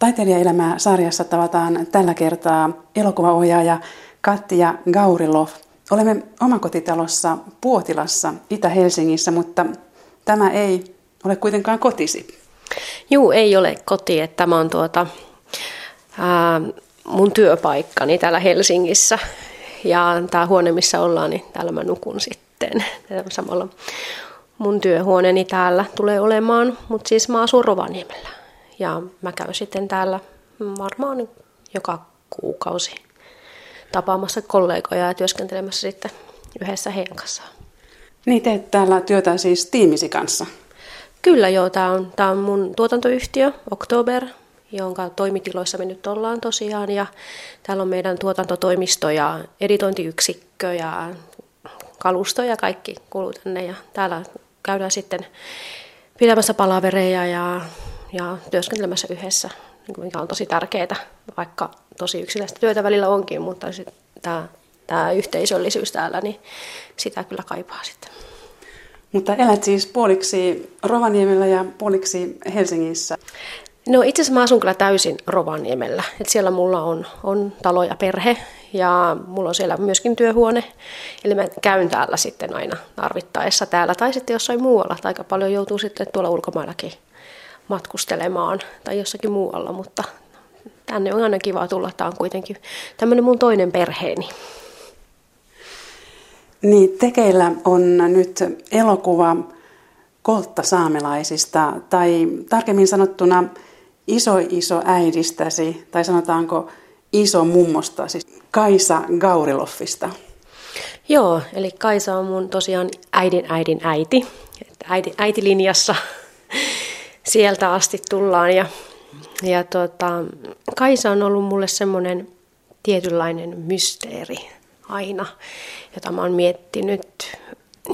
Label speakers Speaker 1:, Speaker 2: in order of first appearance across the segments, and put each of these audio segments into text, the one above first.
Speaker 1: Taiteilijaelämää sarjassa tavataan tällä kertaa elokuvaohjaaja Katja Gaurilov. Olemme omakotitalossa Puotilassa Itä-Helsingissä, mutta tämä ei ole kuitenkaan kotisi.
Speaker 2: Juu, ei ole koti. Että tämä on tuota, ää, mun työpaikkani täällä Helsingissä. Ja tämä huone, missä ollaan, niin täällä mä nukun sitten. Samalla mun työhuoneeni täällä tulee olemaan, mutta siis mä asun Rovaniemellä. Ja mä käyn sitten täällä varmaan joka kuukausi tapaamassa kollegoja ja työskentelemässä sitten yhdessä heidän kanssaan.
Speaker 1: Niin teet täällä työtä siis tiimisi kanssa?
Speaker 2: Kyllä joo, tämä on, tää on mun tuotantoyhtiö Oktober, jonka toimitiloissa me nyt ollaan tosiaan. Ja täällä on meidän tuotantotoimisto ja editointiyksikkö ja kalusto ja kaikki kuuluu tänne. Ja täällä käydään sitten pitämässä palavereja ja, ja työskentelemässä yhdessä, niin mikä on tosi tärkeää, vaikka tosi yksinäistä työtä välillä onkin, mutta tämä, tämä yhteisöllisyys täällä, niin sitä kyllä kaipaa sitten.
Speaker 1: Mutta elät siis puoliksi Rovaniemellä ja puoliksi Helsingissä.
Speaker 2: No itse asiassa mä asun kyllä täysin Rovaniemellä. Et siellä mulla on, on talo ja perhe ja mulla on siellä myöskin työhuone. Eli mä käyn täällä sitten aina tarvittaessa täällä tai sitten jossain muualla. Tai aika paljon joutuu sitten tuolla ulkomaillakin matkustelemaan tai jossakin muualla, mutta tänne on aina kiva tulla. Tämä on kuitenkin tämmöinen mun toinen perheeni.
Speaker 1: Niin, tekeillä on nyt elokuva Koltta saamelaisista, tai tarkemmin sanottuna iso iso äidistäsi, tai sanotaanko iso mummostasi, Kaisa Gauriloffista.
Speaker 2: Joo, eli Kaisa on mun tosiaan äidin äidin äiti, äiti äitilinjassa sieltä asti tullaan. Ja, ja tota, Kaisa on ollut mulle semmoinen tietynlainen mysteeri aina, jota mä oon miettinyt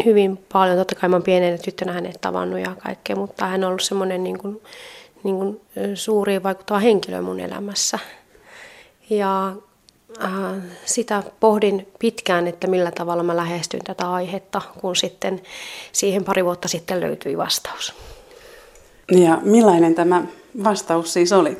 Speaker 2: hyvin paljon. Totta kai mä oon pienenä tyttönä hänet tavannut ja kaikkea, mutta hän on ollut semmoinen niin kuin, niin kuin suuri vaikuttava henkilö mun elämässä. Ja äh, sitä pohdin pitkään, että millä tavalla mä lähestyn tätä aihetta, kun sitten siihen pari vuotta sitten löytyi vastaus.
Speaker 1: Ja millainen tämä vastaus siis oli?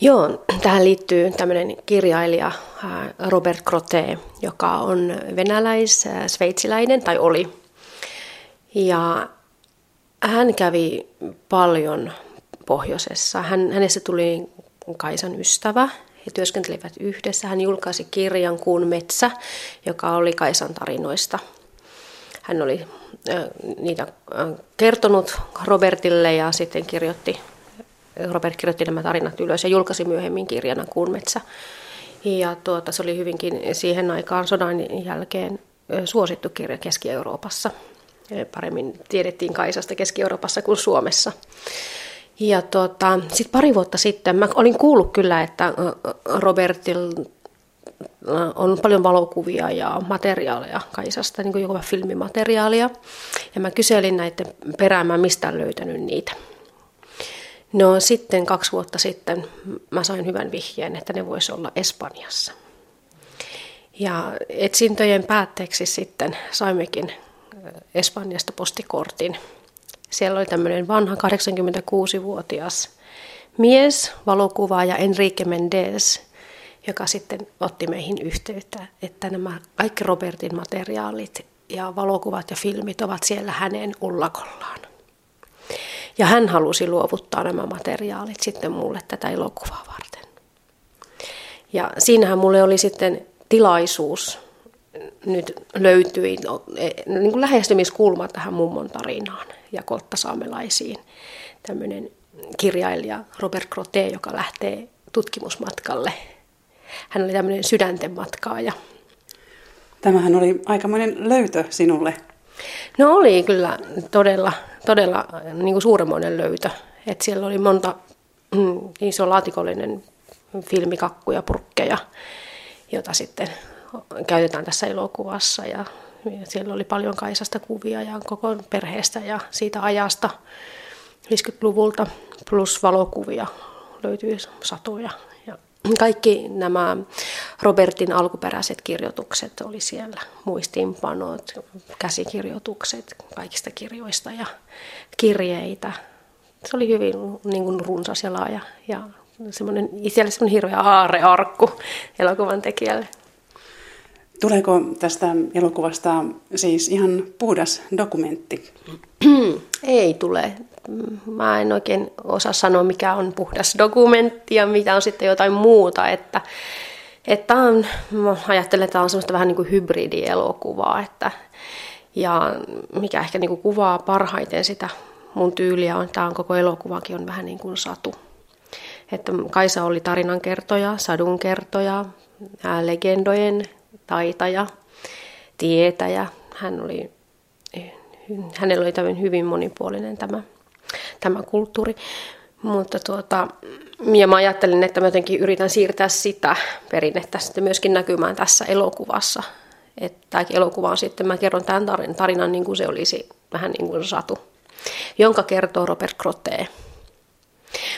Speaker 2: Joo, tähän liittyy tämmöinen kirjailija äh, Robert Crote, joka on venäläis-sveitsiläinen, tai oli. Ja hän kävi paljon pohjoisessa. Hän, hänestä tuli Kaisan ystävä. He työskentelivät yhdessä. Hän julkaisi kirjan Kuun metsä, joka oli Kaisan tarinoista. Hän oli äh, niitä kertonut Robertille ja sitten kirjoitti, Robert kirjoitti nämä tarinat ylös ja julkaisi myöhemmin kirjana Kuun metsä. Ja tuota, se oli hyvinkin siihen aikaan sodan jälkeen suosittu kirja Keski-Euroopassa. Paremmin tiedettiin Kaisasta Keski-Euroopassa kuin Suomessa. Ja tuota, sitten pari vuotta sitten mä olin kuullut kyllä, että Robertil on paljon valokuvia ja materiaaleja Kaisasta, niin kuin joku filmimateriaalia. Ja mä kyselin näiden perään, mä mistä löytänyt niitä. No sitten kaksi vuotta sitten mä sain hyvän vihjeen, että ne voisi olla Espanjassa. Ja etsintöjen päätteeksi sitten saimmekin Espanjasta postikortin – siellä oli tämmöinen vanha 86-vuotias mies, valokuvaaja Enrique Mendez, joka sitten otti meihin yhteyttä, että nämä kaikki Robertin materiaalit ja valokuvat ja filmit ovat siellä hänen ullakollaan. Ja hän halusi luovuttaa nämä materiaalit sitten mulle tätä elokuvaa varten. Ja siinähän mulle oli sitten tilaisuus nyt löytyi e, niin kuin lähestymiskulma tähän mummon tarinaan ja kolttasaamelaisiin. Tämmöinen kirjailija Robert Crote, joka lähtee tutkimusmatkalle. Hän oli tämmöinen sydänten matkaaja.
Speaker 1: Tämähän oli aikamoinen löytö sinulle.
Speaker 2: No oli kyllä todella, todella niin kuin suuremmoinen löytö. Et siellä oli monta mm, iso laatikollinen filmikakkuja, purkkeja, jota sitten käytetään tässä elokuvassa. Ja siellä oli paljon Kaisasta kuvia ja koko perheestä ja siitä ajasta 50-luvulta plus valokuvia löytyy satoja. Kaikki nämä Robertin alkuperäiset kirjoitukset oli siellä, muistiinpanot, käsikirjoitukset kaikista kirjoista ja kirjeitä, se oli hyvin niin kuin runsas ja laaja ja semmoinen, itselle semmoinen hirveä aarearkku elokuvan tekijälle.
Speaker 1: Tuleeko tästä elokuvasta siis ihan puhdas dokumentti?
Speaker 2: Ei tule. Mä en oikein osaa sanoa, mikä on puhdas dokumentti ja mitä on sitten jotain muuta. Että, että on, mä ajattelen, että tämä on semmoista vähän niin kuin hybridielokuvaa. Että, ja mikä ehkä niin kuin kuvaa parhaiten sitä mun tyyliä on, tämä on koko elokuvakin on vähän niin kuin satu. Että Kaisa oli tarinankertoja, sadunkertoja, legendojen taitaja, tietäjä. Hän oli, hänellä oli hyvin monipuolinen tämä, tämä kulttuuri. Mutta tuota, ja mä ajattelin, että mä jotenkin yritän siirtää sitä perinnettä sitten myöskin näkymään tässä elokuvassa. Että elokuva on sitten, mä kerron tämän tarinan niin kuin se olisi vähän niin kuin satu, jonka kertoo Robert Crotte.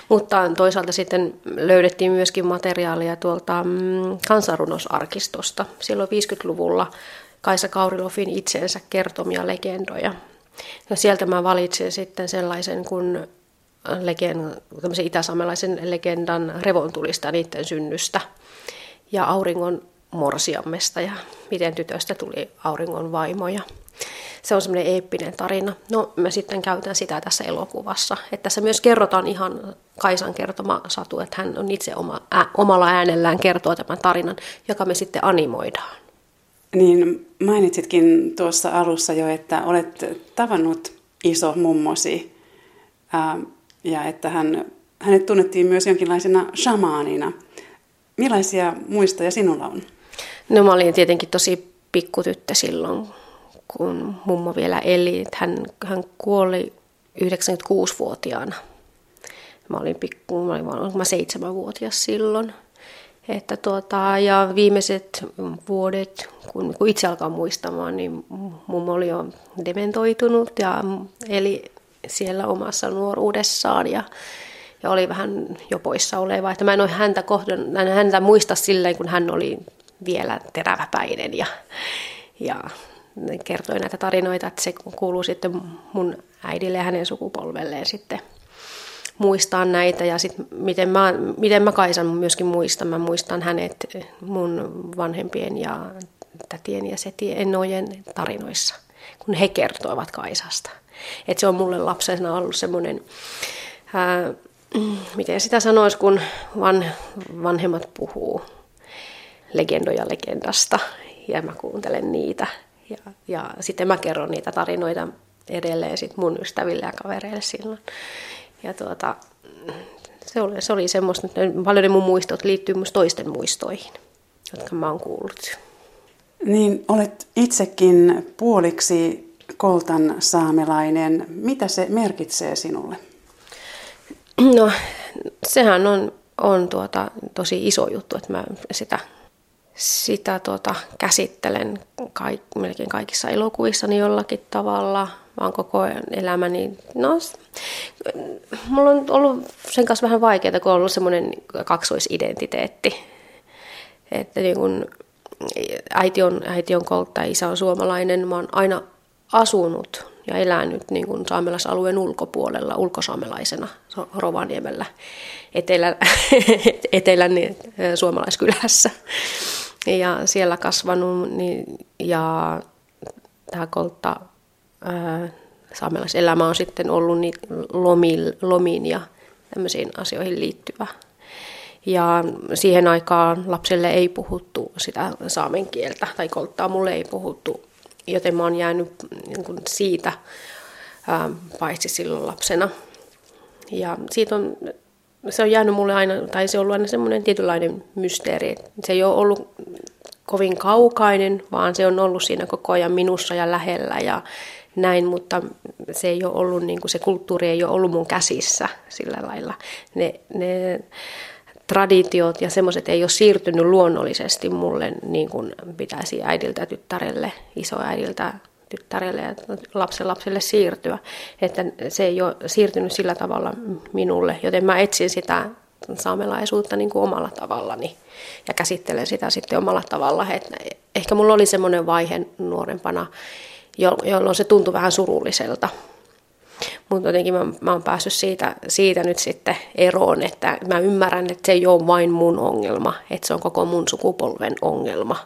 Speaker 2: Mutta toisaalta sitten löydettiin myöskin materiaalia tuolta mm, kansanrunosarkistosta. Silloin 50-luvulla Kaisa Kaurilofin itsensä kertomia legendoja. Ja sieltä mä valitsin sitten sellaisen kuin legend, itäsaamelaisen legendan revontulista niiden synnystä ja auringon morsiammesta ja miten tytöstä tuli auringon vaimoja se on semmoinen eeppinen tarina. No mä sitten käytän sitä tässä elokuvassa. Että tässä myös kerrotaan ihan Kaisan kertoma satu, että hän on itse oma, ä, omalla äänellään kertoo tämän tarinan, joka me sitten animoidaan.
Speaker 1: Niin mainitsitkin tuossa alussa jo, että olet tavannut iso mummosi ää, ja että hän, hänet tunnettiin myös jonkinlaisena shamaanina. Millaisia muistoja sinulla on?
Speaker 2: No mä olin tietenkin tosi pikkutyttö silloin, kun mummo vielä eli. Hän, hän kuoli 96-vuotiaana. Mä olin pikku, mä olin mä seitsemänvuotias silloin. Että tuota, ja viimeiset vuodet, kun, kun itse alkaa muistamaan, niin mummo oli jo dementoitunut ja eli siellä omassa nuoruudessaan ja, ja oli vähän jo poissa oleva. Että mä en ole häntä, kohdan, häntä muista silleen, kun hän oli vielä teräväpäinen ja, ja kertoi näitä tarinoita, että se kuuluu sitten mun äidille ja hänen sukupolvelleen sitten muistaa näitä ja sitten miten mä, miten mä Kaisan myöskin muistan. Mä muistan hänet mun vanhempien ja tätien ja setien enojen tarinoissa, kun he kertoivat Kaisasta. Et se on mulle lapsena ollut semmoinen, miten sitä sanoisi, kun van, vanhemmat puhuu legendoja legendasta ja mä kuuntelen niitä ja, ja sitten mä kerron niitä tarinoita edelleen sit mun ystäville ja kavereille silloin. Ja tuota, se oli, se oli semmoista, että paljon ne mun muistot liittyy myös toisten muistoihin, jotka mä oon kuullut.
Speaker 1: Niin, olet itsekin puoliksi koltan saamelainen. Mitä se merkitsee sinulle?
Speaker 2: No, sehän on, on tuota, tosi iso juttu, että mä sitä sitä tuota, käsittelen kaik, melkein kaikissa elokuvissani jollakin tavalla, vaan koko elämäni. No, mulla on ollut sen kanssa vähän vaikeaa, kun on ollut semmoinen kaksoisidentiteetti. Että niin kun, äiti, on, äiti on koltta, isä on suomalainen. Mä oon aina asunut ja elänyt niin kuin saamelaisalueen ulkopuolella ulkosaamelaisena Rovaniemellä etelä, etelän suomalaiskylässä ja siellä kasvanut niin, ja tämä koltta saamelaiselämä on sitten ollut niin lomiin, lomiin ja tämmöisiin asioihin liittyvä. Ja siihen aikaan lapselle ei puhuttu sitä saamen kieltä, tai kolttaa mulle ei puhuttu, joten mä oon jäänyt niin siitä ää, paitsi silloin lapsena. Ja siitä on se on jäänyt mulle aina, tai se on ollut aina semmoinen tietynlainen mysteeri. Se ei ole ollut kovin kaukainen, vaan se on ollut siinä koko ajan minussa ja lähellä ja näin, mutta se ei ole ollut, niin kuin se kulttuuri ei ole ollut mun käsissä sillä lailla. Ne, ne traditiot ja semmoiset ei ole siirtynyt luonnollisesti mulle niin kuin pitäisi äidiltä tyttärelle, isoäidiltä tyttärelle ja lapsen lapselle siirtyä. Että se ei ole siirtynyt sillä tavalla minulle, joten mä etsin sitä saamelaisuutta niin kuin omalla tavallani ja käsittelen sitä sitten omalla tavalla. Että ehkä mulla oli semmoinen vaihe nuorempana, jolloin se tuntui vähän surulliselta. Mutta jotenkin mä, mä oon päässyt siitä, siitä nyt sitten eroon, että mä ymmärrän, että se ei ole vain mun ongelma, että se on koko mun sukupolven ongelma.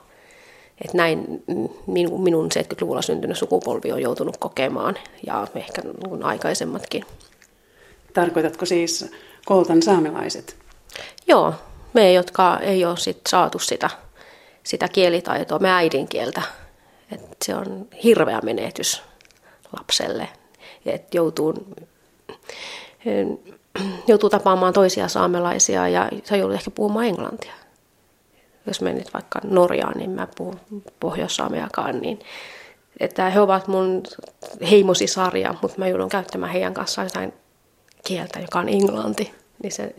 Speaker 2: Että näin minun, minun 70-luvulla syntynyt sukupolvi on joutunut kokemaan ja ehkä niin aikaisemmatkin.
Speaker 1: Tarkoitatko siis koltan saamelaiset?
Speaker 2: Joo, me, jotka ei ole sit saatu sitä, sitä kielitaitoa, me äidinkieltä. Et se on hirveä menetys lapselle, että joutuu, joutuu tapaamaan toisia saamelaisia ja sä joudut ehkä puhumaan englantia. Jos menit vaikka Norjaan, niin mä puhun pohjois-saameakaan, niin että he ovat mun heimosisarja, mutta mä joudun käyttämään heidän kanssaan jotain kieltä, joka on englanti. Niin se,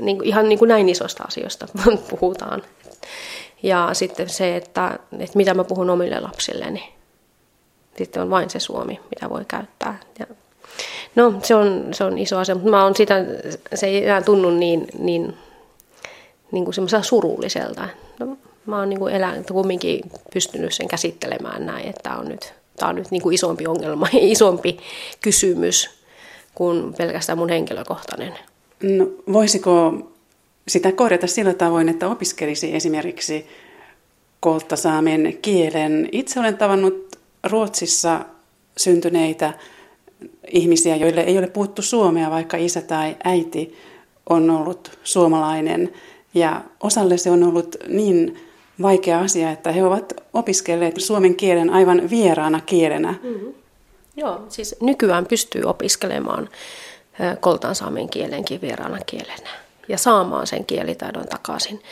Speaker 2: niin ihan niin kuin näin isosta asioista puhutaan. Ja sitten se, että, että mitä mä puhun omille lapsilleni. Sitten on vain se suomi, mitä voi käyttää. Ja, no, se on, se on iso asia, mutta mä on sitä, se ei enää tunnu niin, niin, niin kuin surulliselta. No, mä oon niin kuin elän, kumminkin pystynyt sen käsittelemään näin, että on nyt, tämä on nyt niin kuin isompi ongelma, isompi kysymys kuin pelkästään mun henkilökohtainen.
Speaker 1: No, voisiko sitä korjata sillä tavoin, että opiskelisi esimerkiksi kolttasaamen kielen. Itse olen tavannut Ruotsissa syntyneitä ihmisiä, joille ei ole puhuttu suomea, vaikka isä tai äiti on ollut suomalainen. Ja osalle se on ollut niin vaikea asia, että he ovat opiskelleet suomen kielen aivan vieraana kielenä. Mm-hmm.
Speaker 2: Joo, siis nykyään pystyy opiskelemaan koltan saamen kielenkin vieraana kielenä ja saamaan sen kielitaidon takaisin.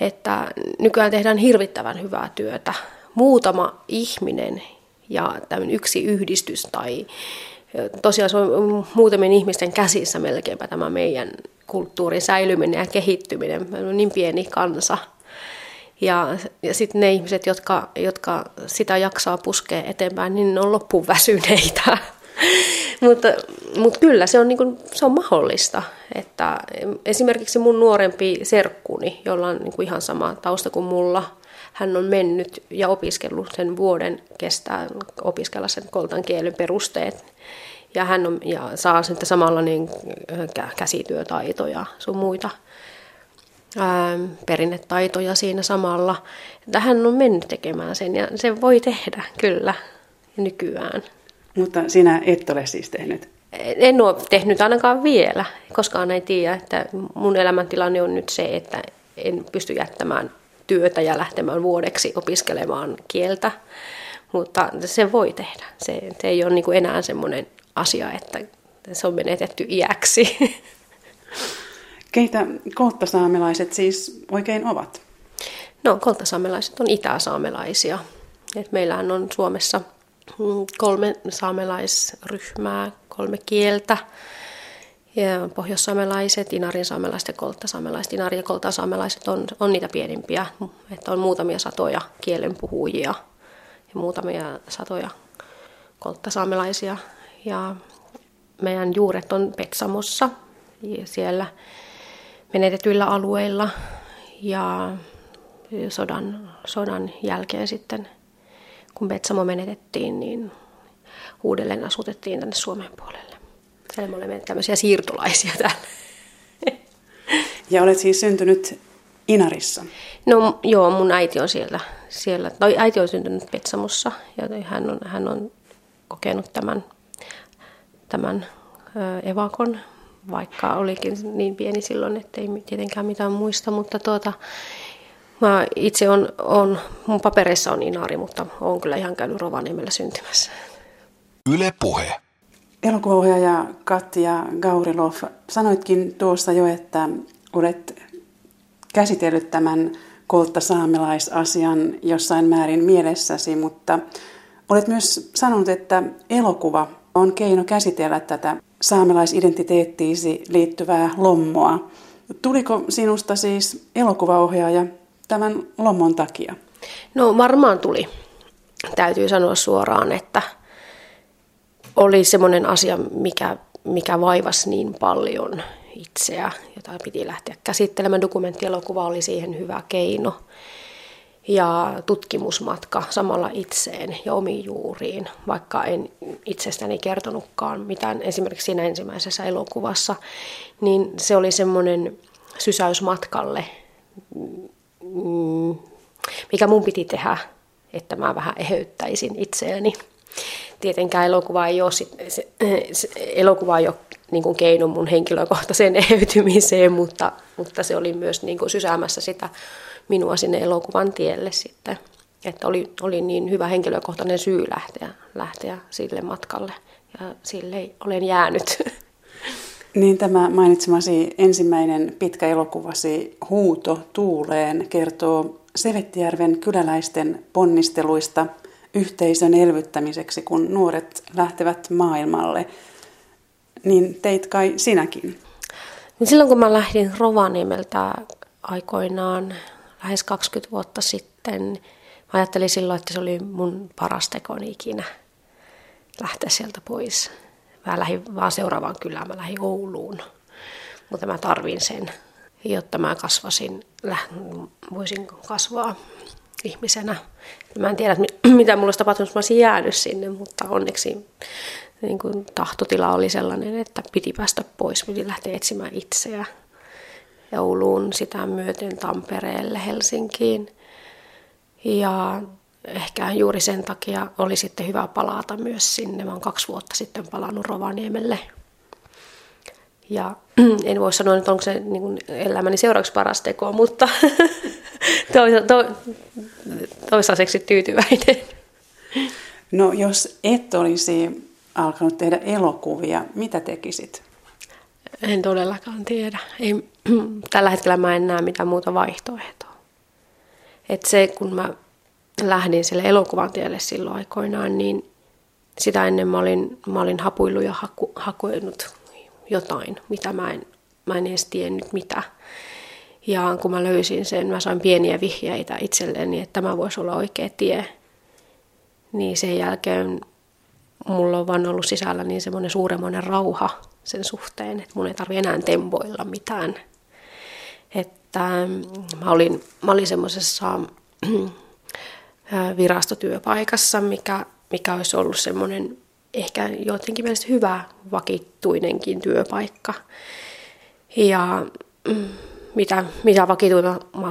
Speaker 2: Että nykyään tehdään hirvittävän hyvää työtä. Muutama ihminen ja tämmöinen yksi yhdistys tai tosiaan se on muutamien ihmisten käsissä melkeinpä tämä meidän kulttuurin säilyminen ja kehittyminen. Me on niin pieni kansa. Ja, ja sitten ne ihmiset, jotka, jotka sitä jaksaa puskea eteenpäin, niin ne on loppuun väsyneitä. Mutta, mutta kyllä se on, niin kuin, se on mahdollista. Että esimerkiksi mun nuorempi serkkuni, jolla on niin kuin ihan sama tausta kuin mulla, hän on mennyt ja opiskellut sen vuoden kestää opiskella sen koltan kielen perusteet. Ja hän on, ja saa sitten samalla niin käsityötaitoja sun muita ää, perinnetaitoja siinä samalla. Että hän on mennyt tekemään sen ja se voi tehdä kyllä nykyään.
Speaker 1: Mutta sinä et ole siis tehnyt?
Speaker 2: En ole tehnyt ainakaan vielä, koskaan ei tiedä, että mun elämäntilanne on nyt se, että en pysty jättämään työtä ja lähtemään vuodeksi opiskelemaan kieltä, mutta se voi tehdä. Se, se ei ole niin kuin enää semmoinen asia, että se on menetetty iäksi.
Speaker 1: Keitä kolttasaamelaiset siis oikein ovat?
Speaker 2: No, kolttasaamelaiset on itäsaamelaisia. Et meillähän on Suomessa – kolme saamelaisryhmää, kolme kieltä. Ja pohjoissaamelaiset, inarin saamelaiset ja kolttasaamelaiset. Inari- ja kolttasaamelaiset on, on niitä pienimpiä, että on muutamia satoja kielenpuhujia ja muutamia satoja kolttasaamelaisia. Ja meidän juuret on Petsamossa, siellä menetetyillä alueilla ja sodan, sodan jälkeen sitten kun Betsamo menetettiin, niin uudelleen asutettiin tänne Suomen puolelle. Siellä me olemme tämmöisiä siirtolaisia täällä.
Speaker 1: Ja olet siis syntynyt Inarissa?
Speaker 2: No joo, mun äiti on siellä. siellä. No, äiti on syntynyt Petsamossa ja hän on, hän on kokenut tämän, tämän evakon, vaikka olikin niin pieni silloin, ettei tietenkään mitään muista, mutta tuota, Mä itse on, on, mun papereissa on Inari, mutta on kyllä ihan käynyt Rovaniemellä syntymässä.
Speaker 1: Yle Puhe. Elokuvaohjaaja Katja Gaurilov, sanoitkin tuossa jo, että olet käsitellyt tämän koltta-saamelaisasian jossain määrin mielessäsi, mutta olet myös sanonut, että elokuva on keino käsitellä tätä saamelaisidentiteettiisi liittyvää lommoa. Tuliko sinusta siis elokuvaohjaaja tämän lomon takia?
Speaker 2: No varmaan tuli. Täytyy sanoa suoraan, että oli semmoinen asia, mikä, mikä vaivasi niin paljon itseä, jota piti lähteä käsittelemään. Dokumenttielokuva oli siihen hyvä keino. ja tutkimusmatka samalla itseen ja omiin juuriin, vaikka en itsestäni kertonutkaan mitään esimerkiksi siinä ensimmäisessä elokuvassa, niin se oli semmoinen sysäys matkalle, mm, mikä mun piti tehdä, että mä vähän eheyttäisin itseäni. Tietenkään elokuva ei ole, sit, se, se, elokuva ei ole niin kuin keino mun henkilökohtaiseen eheytymiseen, mutta, mutta se oli myös niin kuin sysäämässä sitä minua sinne elokuvan tielle sitten. Että oli, oli niin hyvä henkilökohtainen syy lähteä, lähteä sille matkalle ja sille olen jäänyt.
Speaker 1: Niin tämä mainitsemasi ensimmäinen pitkä elokuvasi Huuto tuuleen kertoo Sevettijärven kyläläisten ponnisteluista yhteisön elvyttämiseksi, kun nuoret lähtevät maailmalle. Niin teit kai sinäkin?
Speaker 2: Silloin kun mä lähdin Rovaniemeltä aikoinaan lähes 20 vuotta sitten. Mä ajattelin silloin, että se oli mun paras tekoni ikinä lähteä sieltä pois. Mä lähdin vaan seuraavaan kylään, mä lähdin Ouluun. Mutta mä tarvin sen, jotta mä kasvasin, voisin kasvaa ihmisenä. Mä en tiedä, mitä mulla olisi tapahtunut, jos mä olisin jäänyt sinne, mutta onneksi niin kuin tahtotila oli sellainen, että piti päästä pois, piti lähteä etsimään itseä. Ouluun, sitä myöten Tampereelle, Helsinkiin. Ja ehkä juuri sen takia oli sitten hyvä palata myös sinne. Mä oon kaksi vuotta sitten palannut Rovaniemelle. Ja en voi sanoa, että onko se niin kuin elämäni seuraavaksi paras teko, mutta to, to, toistaiseksi tyytyväinen.
Speaker 1: No jos et olisi alkanut tehdä elokuvia, mitä tekisit?
Speaker 2: En todellakaan tiedä. Ei, tällä hetkellä mä en näe mitään muuta vaihtoehtoa. Et se, kun mä lähdin sille elokuvan tielle silloin aikoinaan, niin sitä ennen mä olin, mä olin hapuillut ja haku, hakuinut jotain, mitä mä en, mä en edes tiennyt mitä. Ja kun mä löysin sen, mä sain pieniä vihjeitä itselleni, että tämä voisi olla oikea tie. Niin sen jälkeen mulla on vaan ollut sisällä niin semmoinen suuremmoinen rauha sen suhteen, että mun ei tarvi enää tempoilla mitään. Että mm, mä olin, mä olin semmoisessa virastotyöpaikassa, mikä, mikä olisi ollut semmoinen ehkä jotenkin mielestä hyvä vakituinenkin työpaikka. Ja mm, mitä, mitä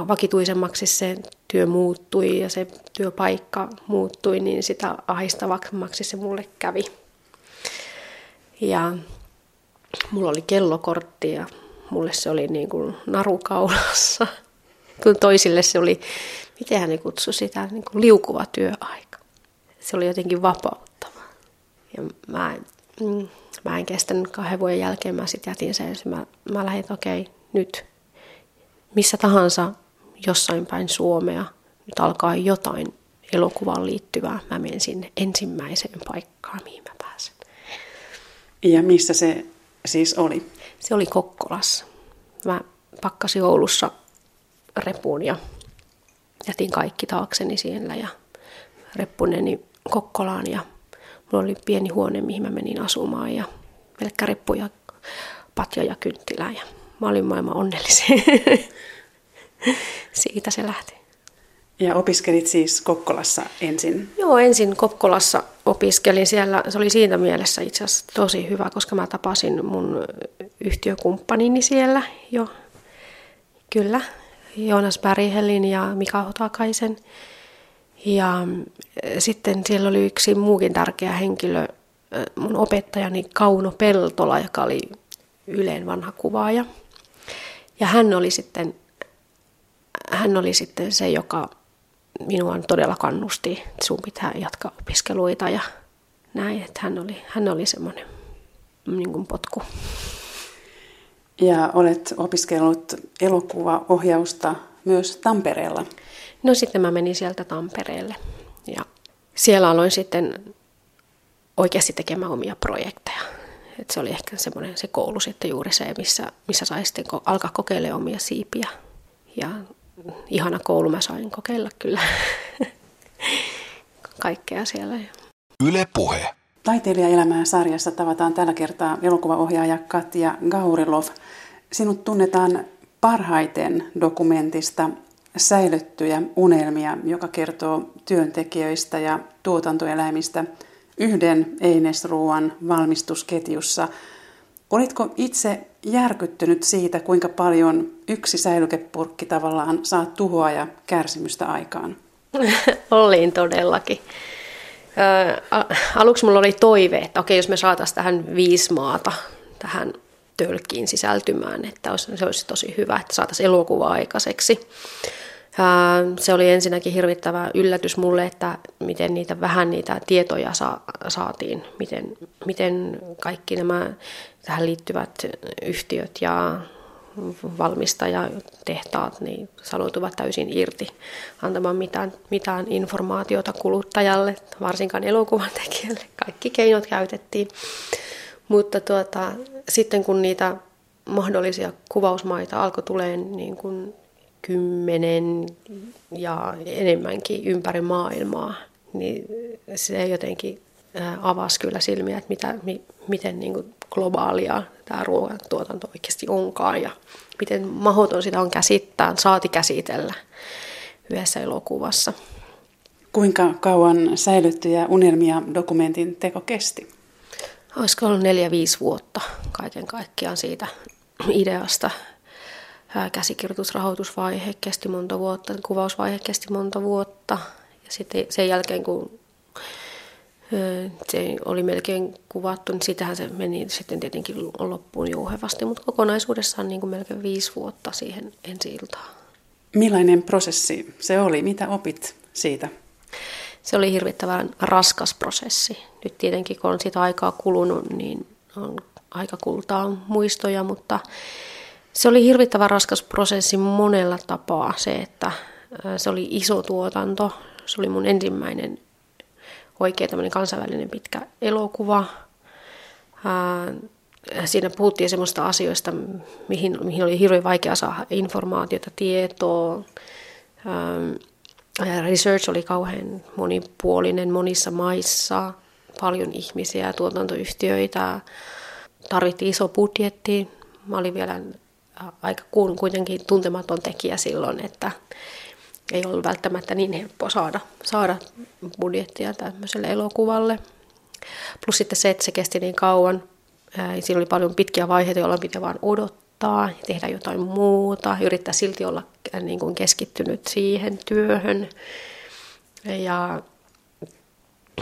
Speaker 2: vakituisemmaksi se työ muuttui ja se työpaikka muuttui, niin sitä ahistavammaksi se mulle kävi. Ja mulla oli kellokortti ja mulle se oli niin kuin narukaulassa. Kun toisille se oli, miten hän kutsui sitä, niin kuin liukuva työaika. Se oli jotenkin vapauttava. Ja mä, mm, mä en kestänyt kahden vuoden jälkeen, mä sitten jätin sen. Mä, mä lähdin, että okei, okay, nyt missä tahansa jossain päin Suomea, nyt alkaa jotain elokuvaan liittyvää. Mä menen sinne ensimmäiseen paikkaan, mihin mä pääsen.
Speaker 1: Ja missä se siis oli?
Speaker 2: Se oli Kokkolassa. Mä pakkasin Oulussa repuun ja jätin kaikki taakseni siellä ja reppuneni Kokkolaan ja mulla oli pieni huone, mihin mä menin asumaan ja pelkkä reppu ja patja ja kynttilä ja mä olin maailman onnellisin. Siitä se lähti.
Speaker 1: Ja opiskelit siis Kokkolassa ensin?
Speaker 2: Joo, ensin Kokkolassa opiskelin siellä. Se oli siinä mielessä itse asiassa tosi hyvä, koska mä tapasin mun yhtiökumppanini siellä jo. Kyllä, Joonas Berghelin ja Mika Hotakaisen. Ja sitten siellä oli yksi muukin tärkeä henkilö, mun opettajani Kauno Peltola, joka oli Yleen vanha kuvaaja. Ja hän oli sitten, hän oli sitten se, joka minua todella kannusti, että sun pitää jatkaa opiskeluita ja näin, että hän oli, hän oli semmoinen niin kuin potku.
Speaker 1: Ja olet opiskellut elokuvaohjausta myös Tampereella.
Speaker 2: No sitten mä menin sieltä Tampereelle ja siellä aloin sitten oikeasti tekemään omia projekteja. Et se oli ehkä semmoinen se koulu sitten juuri se, missä, missä sai sitten alkaa kokeilemaan omia siipiä. Ja ihana koulu mä sain kokeilla kyllä kaikkea siellä. Yle Puhe.
Speaker 1: Taiteilijaelämää sarjassa tavataan tällä kertaa elokuvaohjaaja Katja Gaurilov. Sinut tunnetaan parhaiten dokumentista säilyttyjä unelmia, joka kertoo työntekijöistä ja tuotantoeläimistä yhden einesruuan valmistusketjussa. Olitko itse järkyttynyt siitä, kuinka paljon yksi säilykepurkki tavallaan saa tuhoa ja kärsimystä aikaan?
Speaker 2: Olin todellakin. Aluksi mulla oli toive, että okei, jos me saataisiin tähän viisi maata tähän tölkkiin sisältymään, että se olisi tosi hyvä, että saataisiin elokuva aikaiseksi. Se oli ensinnäkin hirvittävä yllätys mulle, että miten niitä vähän niitä tietoja sa- saatiin, miten, miten kaikki nämä tähän liittyvät yhtiöt ja valmistajatehtaat niin sanoutuvat täysin irti antamaan mitään, mitään informaatiota kuluttajalle, varsinkaan elokuvan tekijälle. Kaikki keinot käytettiin. Mutta tuota, sitten kun niitä mahdollisia kuvausmaita alkoi tulemaan niin kuin kymmenen ja enemmänkin ympäri maailmaa, niin se jotenkin avasi kyllä silmiä, että mitä, mi, miten niin kuin globaalia tämä ruoantuotanto oikeasti onkaan ja miten mahdoton sitä on käsittää, saati käsitellä yhdessä elokuvassa.
Speaker 1: Kuinka kauan säilyttyjä unelmia dokumentin teko kesti?
Speaker 2: Olisiko ollut neljä-viisi vuotta kaiken kaikkiaan siitä ideasta. Käsikirjoitusrahoitusvaihe kesti monta vuotta, kuvausvaihe kesti monta vuotta. Ja sitten sen jälkeen, kun se oli melkein kuvattu, niin sitähän se meni sitten tietenkin loppuun jouhevasti, mutta kokonaisuudessaan niin kuin melkein viisi vuotta siihen ensi iltaan.
Speaker 1: Millainen prosessi se oli? Mitä opit siitä?
Speaker 2: Se oli hirvittävän raskas prosessi. Nyt tietenkin kun on sitä aikaa kulunut, niin on aika kultaa muistoja, mutta se oli hirvittävän raskas prosessi monella tapaa se, että se oli iso tuotanto. Se oli mun ensimmäinen oikea tämmöinen kansainvälinen pitkä elokuva. Siinä puhuttiin semmoista asioista, mihin, mihin oli hirveän vaikea saada informaatiota, tietoa. Research oli kauhean monipuolinen monissa maissa, paljon ihmisiä, tuotantoyhtiöitä, tarvittiin iso budjetti. Mä olin vielä aika kuitenkin tuntematon tekijä silloin, että ei ollut välttämättä niin helppo saada, saada budjettia tämmöiselle elokuvalle. Plus sitten se, että se kesti niin kauan. Siinä oli paljon pitkiä vaiheita, jolloin pitää vain odottaa, tehdä jotain muuta, yrittää silti olla niin kuin keskittynyt siihen työhön. Ja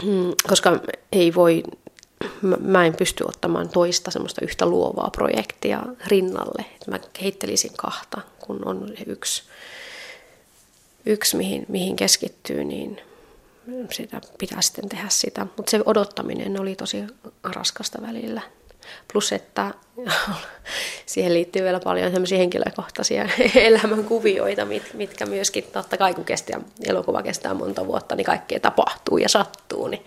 Speaker 2: koska ei voi, mä en pysty ottamaan toista semmoista yhtä luovaa projektia rinnalle. Mä kehittelisin kahta, kun on yksi yksi, mihin, mihin keskittyy, niin sitä pitää sitten tehdä sitä. Mutta se odottaminen oli tosi raskasta välillä. Plus, että siihen liittyy vielä paljon sellaisia henkilökohtaisia elämänkuvioita, mit, mitkä myöskin totta kai kun kestää, elokuva kestää monta vuotta, niin kaikkea tapahtuu ja sattuu. Niin.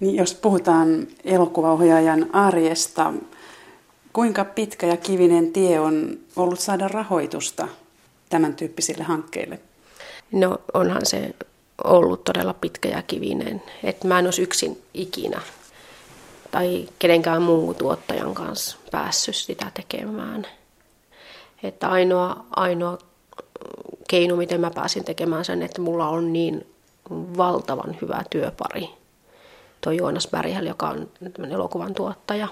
Speaker 1: Niin jos puhutaan elokuvaohjaajan arjesta, kuinka pitkä ja kivinen tie on ollut saada rahoitusta tämän tyyppisille hankkeille?
Speaker 2: No onhan se ollut todella pitkä ja kivinen. Että mä en olisi yksin ikinä tai kenenkään muun tuottajan kanssa päässyt sitä tekemään. Että ainoa, ainoa keino, miten mä pääsin tekemään sen, että mulla on niin valtavan hyvä työpari. Tuo Joonas Berghel, joka on elokuvan tuottaja.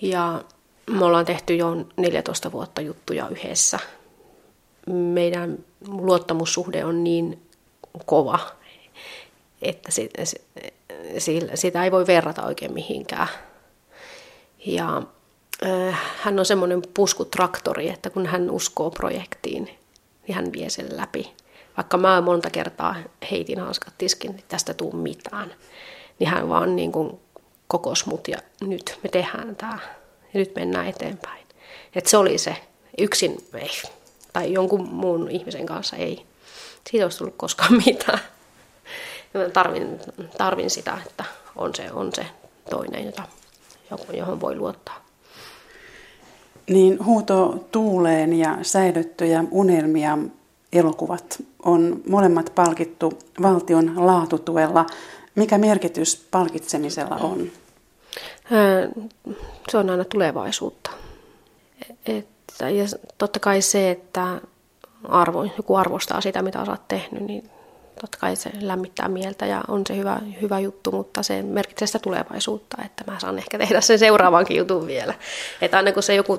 Speaker 2: Ja me ollaan tehty jo 14 vuotta juttuja yhdessä meidän luottamussuhde on niin kova, että sitä ei voi verrata oikein mihinkään. Ja hän on semmoinen puskutraktori, että kun hän uskoo projektiin, niin hän vie sen läpi. Vaikka mä monta kertaa heitin hanskat tiskin, niin tästä tuu mitään. Niin hän vaan niin kuin kokos mut ja nyt me tehdään tämä. Ja nyt mennään eteenpäin. Et se oli se. Yksin ei tai jonkun muun ihmisen kanssa ei siitä olisi tullut koskaan mitään. Mä tarvin, tarvin sitä, että on se, on se toinen, jota, johon voi luottaa.
Speaker 1: Niin huuto tuuleen ja säilyttyjä unelmia elokuvat on molemmat palkittu valtion laatutuella. Mikä merkitys palkitsemisella on?
Speaker 2: Se on aina tulevaisuutta. Et ja totta kai se, että arvo, joku arvostaa sitä, mitä olet tehnyt, niin totta kai se lämmittää mieltä ja on se hyvä, hyvä juttu, mutta se merkitsee sitä tulevaisuutta, että mä saan ehkä tehdä sen seuraavankin jutun vielä. Että aina kun se joku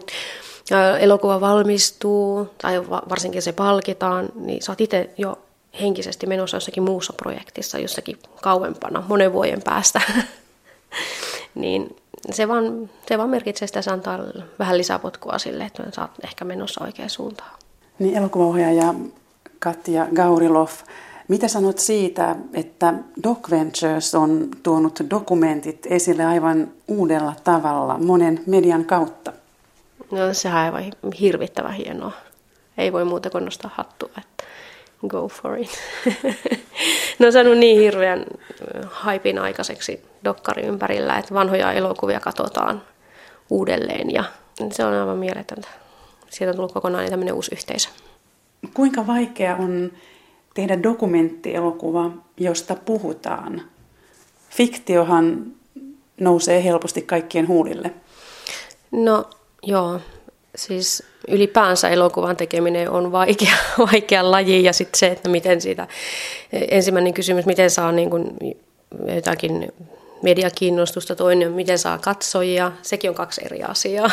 Speaker 2: elokuva valmistuu tai varsinkin se palkitaan, niin sä oot itse jo henkisesti menossa jossakin muussa projektissa, jossakin kauempana, monen vuoden päästä. niin se vaan, se vaan merkitsee sitä, että se antaa vähän lisäpotkua sille, että sä oot ehkä menossa oikeaan suuntaan.
Speaker 1: Niin elokuvaohjaaja Katja Gaurilov, mitä sanot siitä, että Doc Ventures on tuonut dokumentit esille aivan uudella tavalla monen median kautta?
Speaker 2: No sehän on aivan hirvittävän hienoa. Ei voi muuta kuin nostaa hattua, go for it. ne on saanut niin hirveän haipin aikaiseksi dokkari ympärillä, että vanhoja elokuvia katsotaan uudelleen ja se on aivan mieletöntä. Siitä on tullut kokonaan tämmöinen uusi yhteisö.
Speaker 1: Kuinka vaikea on tehdä dokumenttielokuva, josta puhutaan? Fiktiohan nousee helposti kaikkien huulille.
Speaker 2: No joo, siis ylipäänsä elokuvan tekeminen on vaikea, vaikea laji ja sitten se, että miten siitä, ensimmäinen kysymys, miten saa niin kuin jotakin mediakiinnostusta, toinen miten saa katsojia, sekin on kaksi eri asiaa.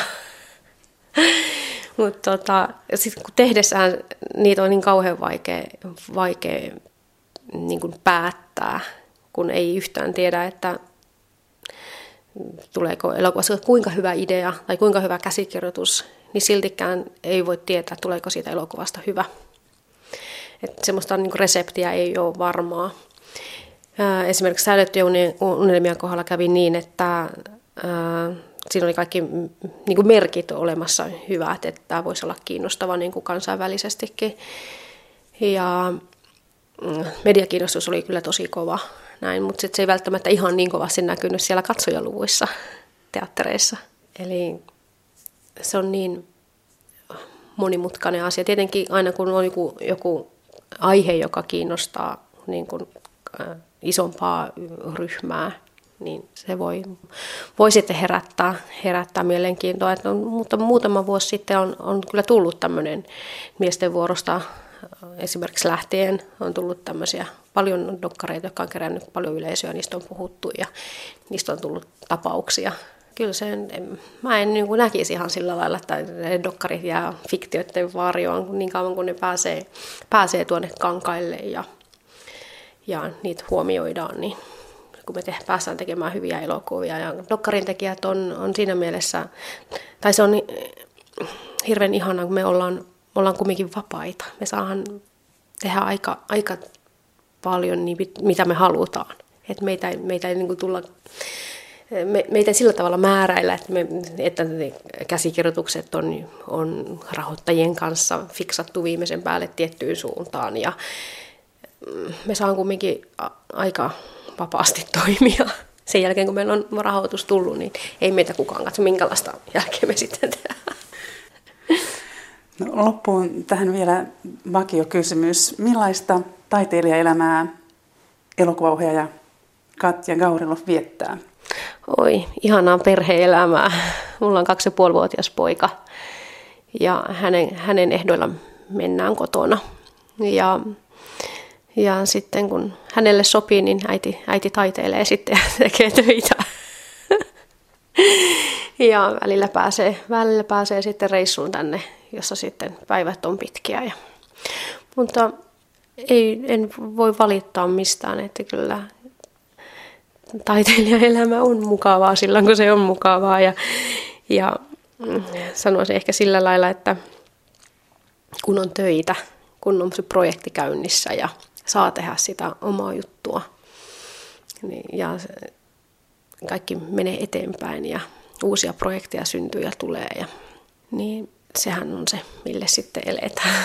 Speaker 2: Mutta tota, sitten kun tehdessään niitä on niin kauhean vaikea, vaikea niin kuin päättää, kun ei yhtään tiedä, että tuleeko elokuvassa kuinka hyvä idea tai kuinka hyvä käsikirjoitus, niin siltikään ei voi tietää, tuleeko siitä elokuvasta hyvä. Että semmoista niin reseptiä ei ole varmaa. Esimerkiksi säilyttyjä unelmien kohdalla kävi niin, että siinä oli kaikki niin kuin merkit olemassa hyvät, että tämä voisi olla kiinnostava niin kuin kansainvälisestikin. Ja mm, mediakiinnostus oli kyllä tosi kova, näin, mutta se ei välttämättä ihan niin kovasti näkynyt siellä katsojaluvuissa teattereissa. Eli se on niin monimutkainen asia. Tietenkin aina kun on joku, joku aihe, joka kiinnostaa niin kuin, äh, isompaa ryhmää, niin se voi, voi sitten herättää, herättää mielenkiintoa. Että on, mutta muutama vuosi sitten on, on kyllä tullut tämmöinen miesten vuorosta esimerkiksi lähtien on tullut tämmöisiä paljon dokkareita, jotka on kerännyt paljon yleisöä, niistä on puhuttu ja niistä on tullut tapauksia. Kyllä se, mä en niin näkisi ihan sillä lailla, että dokkarit jää fiktioiden varjoon niin kauan kun ne pääsee, pääsee tuonne kankaille ja, ja niitä huomioidaan, niin kun me te, päästään tekemään hyviä elokuvia. Ja dokkarin tekijät on, on siinä mielessä, tai se on hirveän ihana, kun me ollaan, me ollaan kumminkin vapaita. Me saadaan tehdä aika, aika paljon niin, mitä me halutaan. Et meitä, meitä ei niin tulla me, meitä ei sillä tavalla määräillä, että, me, että ne käsikirjoitukset on, on rahoittajien kanssa fiksattu viimeisen päälle tiettyyn suuntaan. Ja mm, me saan kumminkin aika vapaasti toimia. Sen jälkeen, kun meillä on rahoitus tullut, niin ei meitä kukaan katso, minkälaista jälkeen me sitten tehdään.
Speaker 1: No, loppuun tähän vielä vakiokysymys. Millaista taiteilijaelämää elokuvaohjaaja Katja Gaurilov viettää?
Speaker 2: Oi, ihanaa perheelämää. Mulla on kaksi ja puolivuotias poika ja hänen, hänen ehdoilla mennään kotona. Ja ja sitten kun hänelle sopii, niin äiti, äiti taiteilee sitten ja tekee töitä. ja välillä pääsee, välillä pääsee sitten reissuun tänne, jossa sitten päivät on pitkiä. Ja, mutta ei, en voi valittaa mistään, että kyllä taiteilijaelämä on mukavaa silloin, kun se on mukavaa. Ja, ja mm, sanoisin ehkä sillä lailla, että kun on töitä, kun on se projekti käynnissä ja saa tehdä sitä omaa juttua. Niin, ja kaikki menee eteenpäin ja uusia projekteja syntyy ja tulee. Ja, niin sehän on se, mille sitten eletään.